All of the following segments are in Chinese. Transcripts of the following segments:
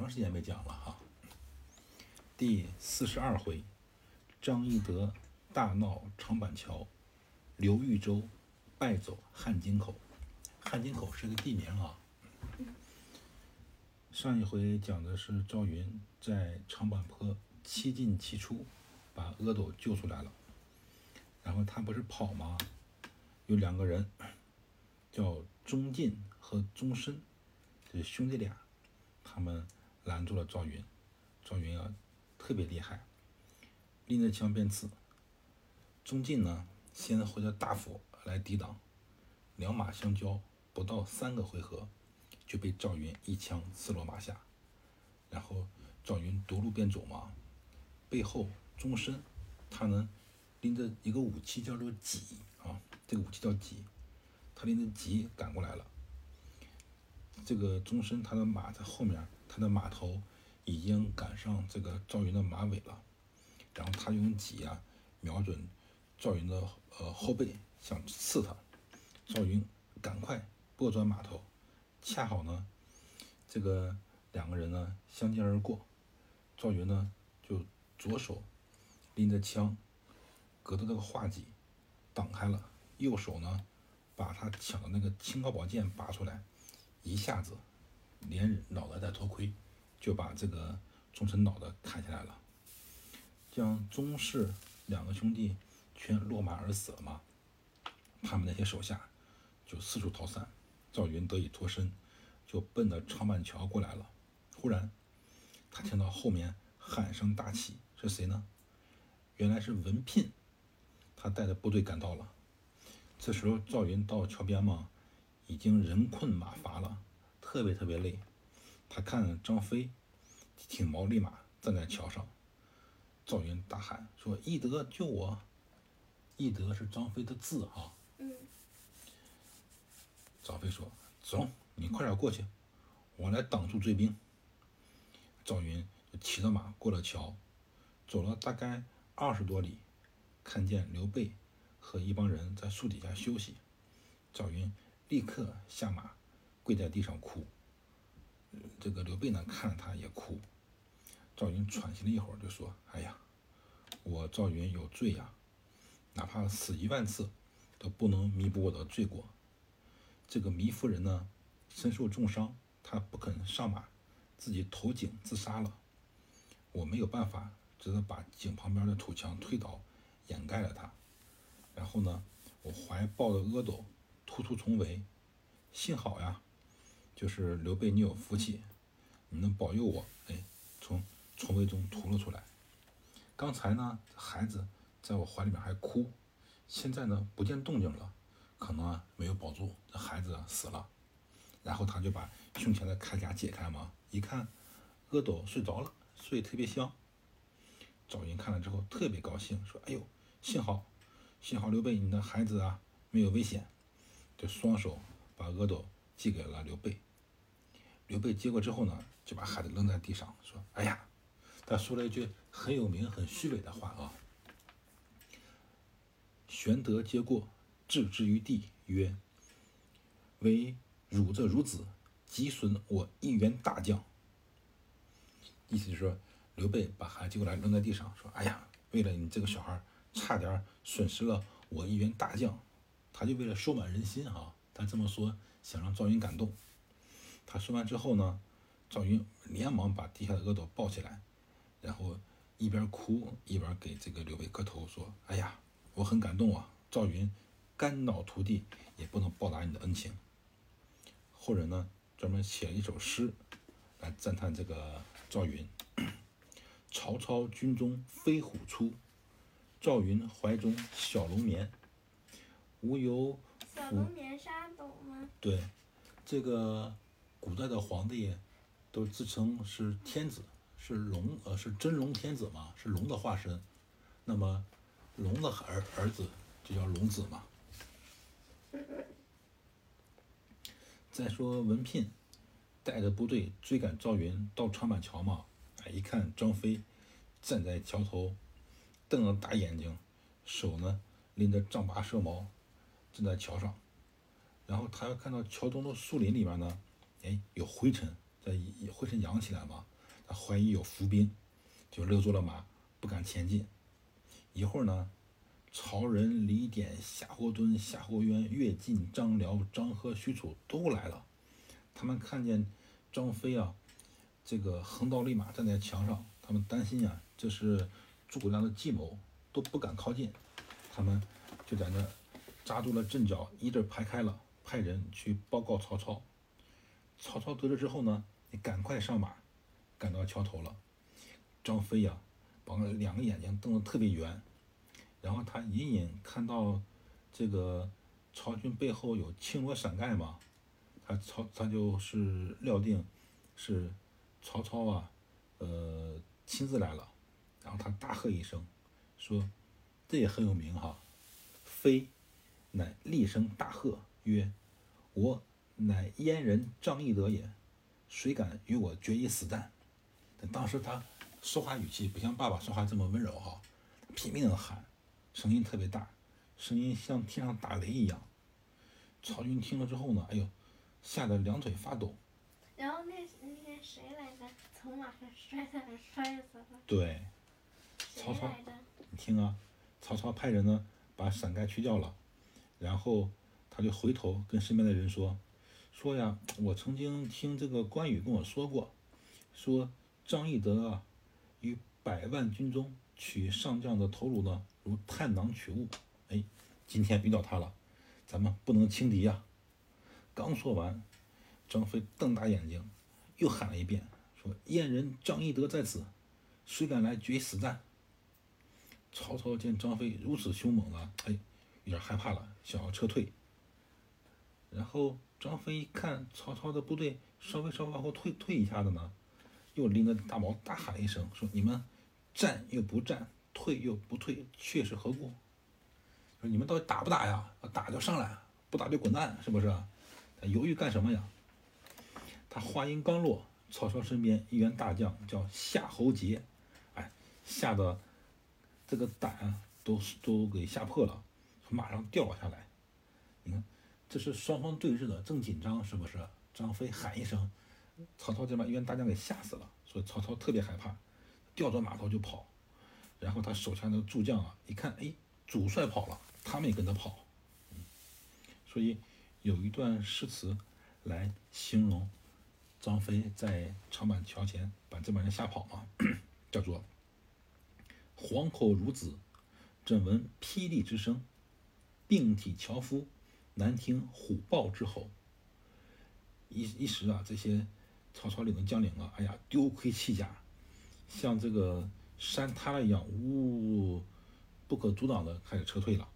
长时间没讲了哈。第四十二回，张翼德大闹长板桥，刘豫州败走汉津口。汉津口是个地名啊。上一回讲的是赵云在长坂坡七进七出，把阿斗救出来了。然后他不是跑吗？有两个人，叫钟进和钟深，这是兄弟俩，他们拦住了赵云。赵云啊，特别厉害，拎着枪便刺。钟进呢，先挥着大斧来抵挡，两马相交，不到三个回合，就被赵云一枪刺落马下。然后赵云夺路便走嘛，背后钟深，他呢拎着一个武器叫做戟啊，这个武器叫戟，他拎着戟赶过来了。这个钟深他的马在后面，他的马头已经赶上这个赵云的马尾了，然后他用戟啊瞄准赵云的呃后背，想刺他。赵云赶快拨转马头，恰好呢，这个两个人呢相见而过，赵云呢就左手拎着枪，隔着这个画戟挡开了，右手呢把他抢的那个青高宝剑拔出来，一下子连脑袋带头盔就把这个忠臣脑袋砍下来了，将钟氏两个兄弟全落马而死了嘛。他们那些手下就四处逃散，赵云得以脱身，就奔着长板桥过来了。忽然，他听到后面喊声大起，是谁呢？原来是文聘，他带着部队赶到了。这时候赵云到桥边嘛，已经人困马乏了，特别特别累。他看张飞挺毛立马站在桥上，赵云大喊说：“翼德救我！”翼德是张飞的字啊。嗯张飞说：“走，你快点过去，我来挡住追兵。”赵云就骑着马过了桥，走了大概二十多里，看见刘备和一帮人在树底下休息。赵云立刻下马，跪在地上哭。这个刘备呢，看着他也哭。赵云喘息了一会儿，就说：“哎呀，我赵云有罪呀，哪怕死一万次，都不能弥补我的罪过。”这个糜夫人呢，身受重伤，她不肯上马，自己投井自杀了。我没有办法，只得把井旁边的土墙推倒，掩盖了她。然后呢，我怀抱着阿斗，突突重围。幸好呀，就是刘备，你有福气，你能保佑我，哎，从重围中突了出来。刚才呢，孩子在我怀里面还哭，现在呢，不见动静了。可能啊没有保住，这孩子啊死了，然后他就把胸前的铠甲解开嘛，一看阿斗睡着了，睡特别香。赵云看了之后特别高兴，说：“哎呦，幸好，幸好刘备你的孩子啊没有危险。”就双手把阿斗寄给了刘备。刘备接过之后呢，就把孩子扔在地上，说：“哎呀！”他说了一句很有名、很虚伪的话啊：“玄德接过。”置之于地，曰：“唯汝这孺子，即损我一员大将。”意思就是说，刘备把孩子接过来扔在地上，说：“哎呀，为了你这个小孩，差点损失了我一员大将。”他就为了收买人心啊，他这么说，想让赵云感动。他说完之后呢，赵云连忙把地下的阿斗抱起来，然后一边哭一边给这个刘备磕头，说：“哎呀，我很感动啊，赵云。”肝脑涂地也不能报答你的恩情。后人呢专门写了一首诗来赞叹这个赵云：曹操军中飞虎出，赵云怀中小龙眠。无由小龙眠沙懂吗？对，这个古代的皇帝都自称是天子，是龙呃是真龙天子嘛，是龙的化身。那么龙的儿儿子就叫龙子嘛。再说文聘带着部队追赶赵云到长板桥嘛，哎，一看张飞站在桥头，瞪着大眼睛，手呢拎着丈八蛇矛，正在桥上。然后他要看到桥东的树林里面呢，哎，有灰尘，在灰尘扬起来嘛，他怀疑有伏兵，就勒住了马，不敢前进。一会儿呢，曹仁、李典、夏侯惇、夏侯渊、乐进、张辽、张合、许褚都来了。他们看见张飞啊，这个横刀立马站在墙上，他们担心啊，这是诸葛亮的计谋，都不敢靠近。他们就在那扎住了阵脚，一字排开了，派人去报告曹操。曹操得知之后呢，你赶快上马，赶到桥头了。张飞呀，把两个眼睛瞪得特别圆，然后他隐隐看到这个曹军背后有青罗伞盖嘛，他曹他就是料定是曹操啊，呃亲自来了，然后他大喝一声，说这也很有名哈，飞乃厉声大喝曰：“我。”乃燕人张翼德也，谁敢与我决一死战？但当时他说话语气不像爸爸说话这么温柔哈，拼命的喊，声音特别大，声音像天上打雷一样。曹军听了之后呢，哎呦，吓得两腿发抖。然后那那个谁来着？从马上摔下来摔死了。对，曹操，你听啊，曹操派人呢把伞盖去掉了，然后他就回头跟身边的人说。说呀，我曾经听这个关羽跟我说过，说张翼德啊，于百万军中取上将的头颅呢，如探囊取物。哎，今天遇到他了，咱们不能轻敌呀！刚说完，张飞瞪大眼睛，又喊了一遍，说：“燕人张翼德在此，谁敢来决一死战？”曹操见张飞如此凶猛呢，哎，有点害怕了，想要撤退，然后。张飞一看曹操的部队稍微稍微往后退退一下子呢，又拎着大矛大喊一声说：“你们战又不战，退又不退，却是何故？说你们到底打不打呀？打就上来，不打就滚蛋，是不是？犹豫干什么呀？”他话音刚落，曹操身边一员大将叫夏侯杰，哎，吓得这个胆都都给吓破了，马上掉了下来。你看。这是双方对峙的，正紧张，是不是？张飞喊一声，曹操就把一员大将给吓死了，所以曹操特别害怕，调转马头就跑。然后他手下的诸将啊，一看，哎，主帅跑了，他们也跟着跑。所以有一段诗词来形容张飞在长板桥前把这帮人吓跑嘛，叫做“黄口孺子，怎闻霹雳之声？并体樵夫。”难听虎豹之吼，一一时啊，这些曹操领的将领啊，哎呀，丢盔弃甲，像这个山塌了一样，呜，不可阻挡的开始撤退了。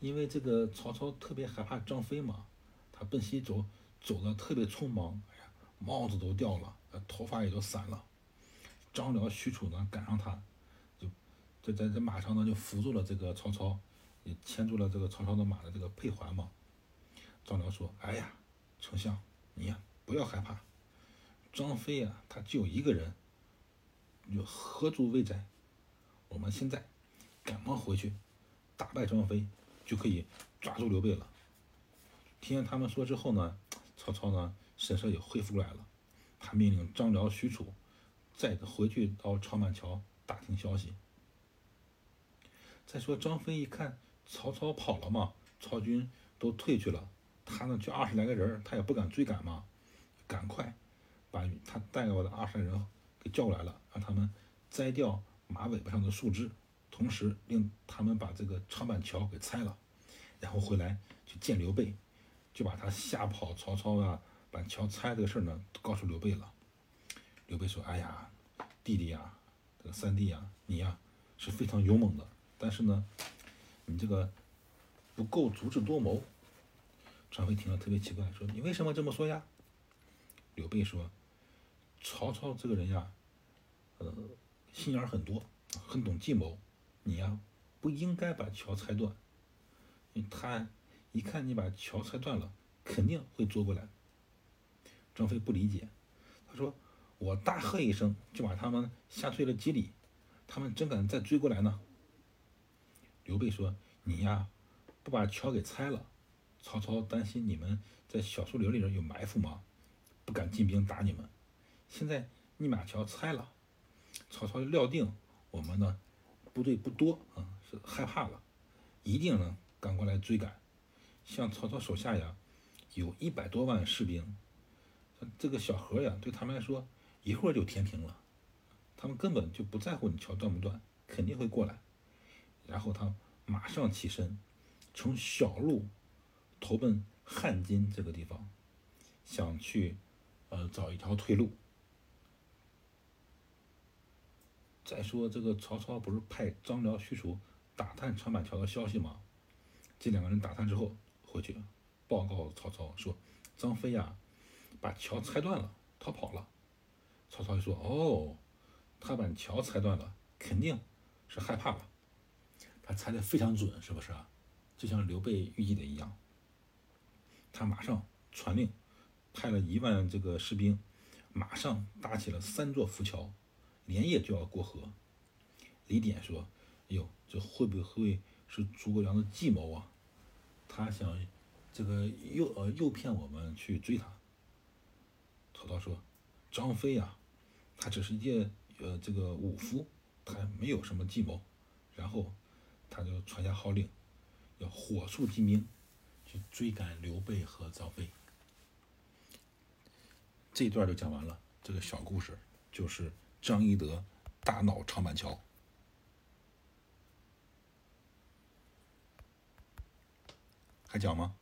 因为这个曹操特别害怕张飞嘛，他奔西走，走的特别匆忙，哎呀，帽子都掉了，头发也都散了。张辽、许褚呢，赶上他，这在这马上呢，就扶住了这个曹操。也牵住了这个曹操的马的这个佩环嘛。张辽说：“哎呀，丞相，你呀不要害怕，张飞呀他就一个人，有何足为哉？我们现在赶忙回去，打败张飞，就可以抓住刘备了。”听见他们说之后呢，曹操呢神色也恢复过来了，他命令张辽、许褚再回去到长板桥打听消息。再说张飞一看。曹操跑了嘛，曹军都退去了，他呢就二十来个人，他也不敢追赶嘛，赶快把他带过的二十来人给叫过来了，让他们摘掉马尾巴上的树枝，同时令他们把这个长板桥给拆了，然后回来去见刘备，就把他吓跑曹操啊，把桥拆这个事儿呢告诉刘备了。刘备说：“哎呀，弟弟呀，这个三弟呀，你呀是非常勇猛的，但是呢。”你这个不够足智多谋。张飞听了特别奇怪，说：“你为什么这么说呀？”刘备说：“曹操这个人呀，呃，心眼很多，很懂计谋。你呀，不应该把桥拆断。他一看你把桥拆断了，肯定会捉过来。”张飞不理解，他说：“我大喝一声，就把他们吓退了几里，他们真敢再追过来呢？”刘备说：“你呀，不把桥给拆了，曹操担心你们在小树林里边有埋伏吗？不敢进兵打你们。现在你把桥拆了，曹操料定我们呢部队不多啊，是害怕了，一定呢赶过来追赶。像曹操手下呀，有一百多万士兵，这个小河呀，对他们来说一会儿就填平了，他们根本就不在乎你桥断不断，肯定会过来。然后他马上起身，从小路投奔汉津这个地方，想去呃找一条退路。再说这个曹操不是派张辽、许褚打探长板桥的消息吗？这两个人打探之后回去报告曹操说，张飞呀把桥拆断了，逃跑了。曹操就说：“哦，他把桥拆断了，肯定是害怕了。他猜的非常准，是不是啊？就像刘备预计的一样。他马上传令，派了一万这个士兵，马上搭起了三座浮桥。”连夜就要过河，李典说：“哎呦，这会不会是诸葛亮的计谋啊？他想这个诱呃诱骗我们去追他。”曹操说：“张飞呀，他只是一介呃这个武夫，他没有什么计谋。”然后他就传下号令，要火速进兵去追赶刘备和张飞。这一段就讲完了，这个小故事就是。张翼德大闹长板桥，还讲吗？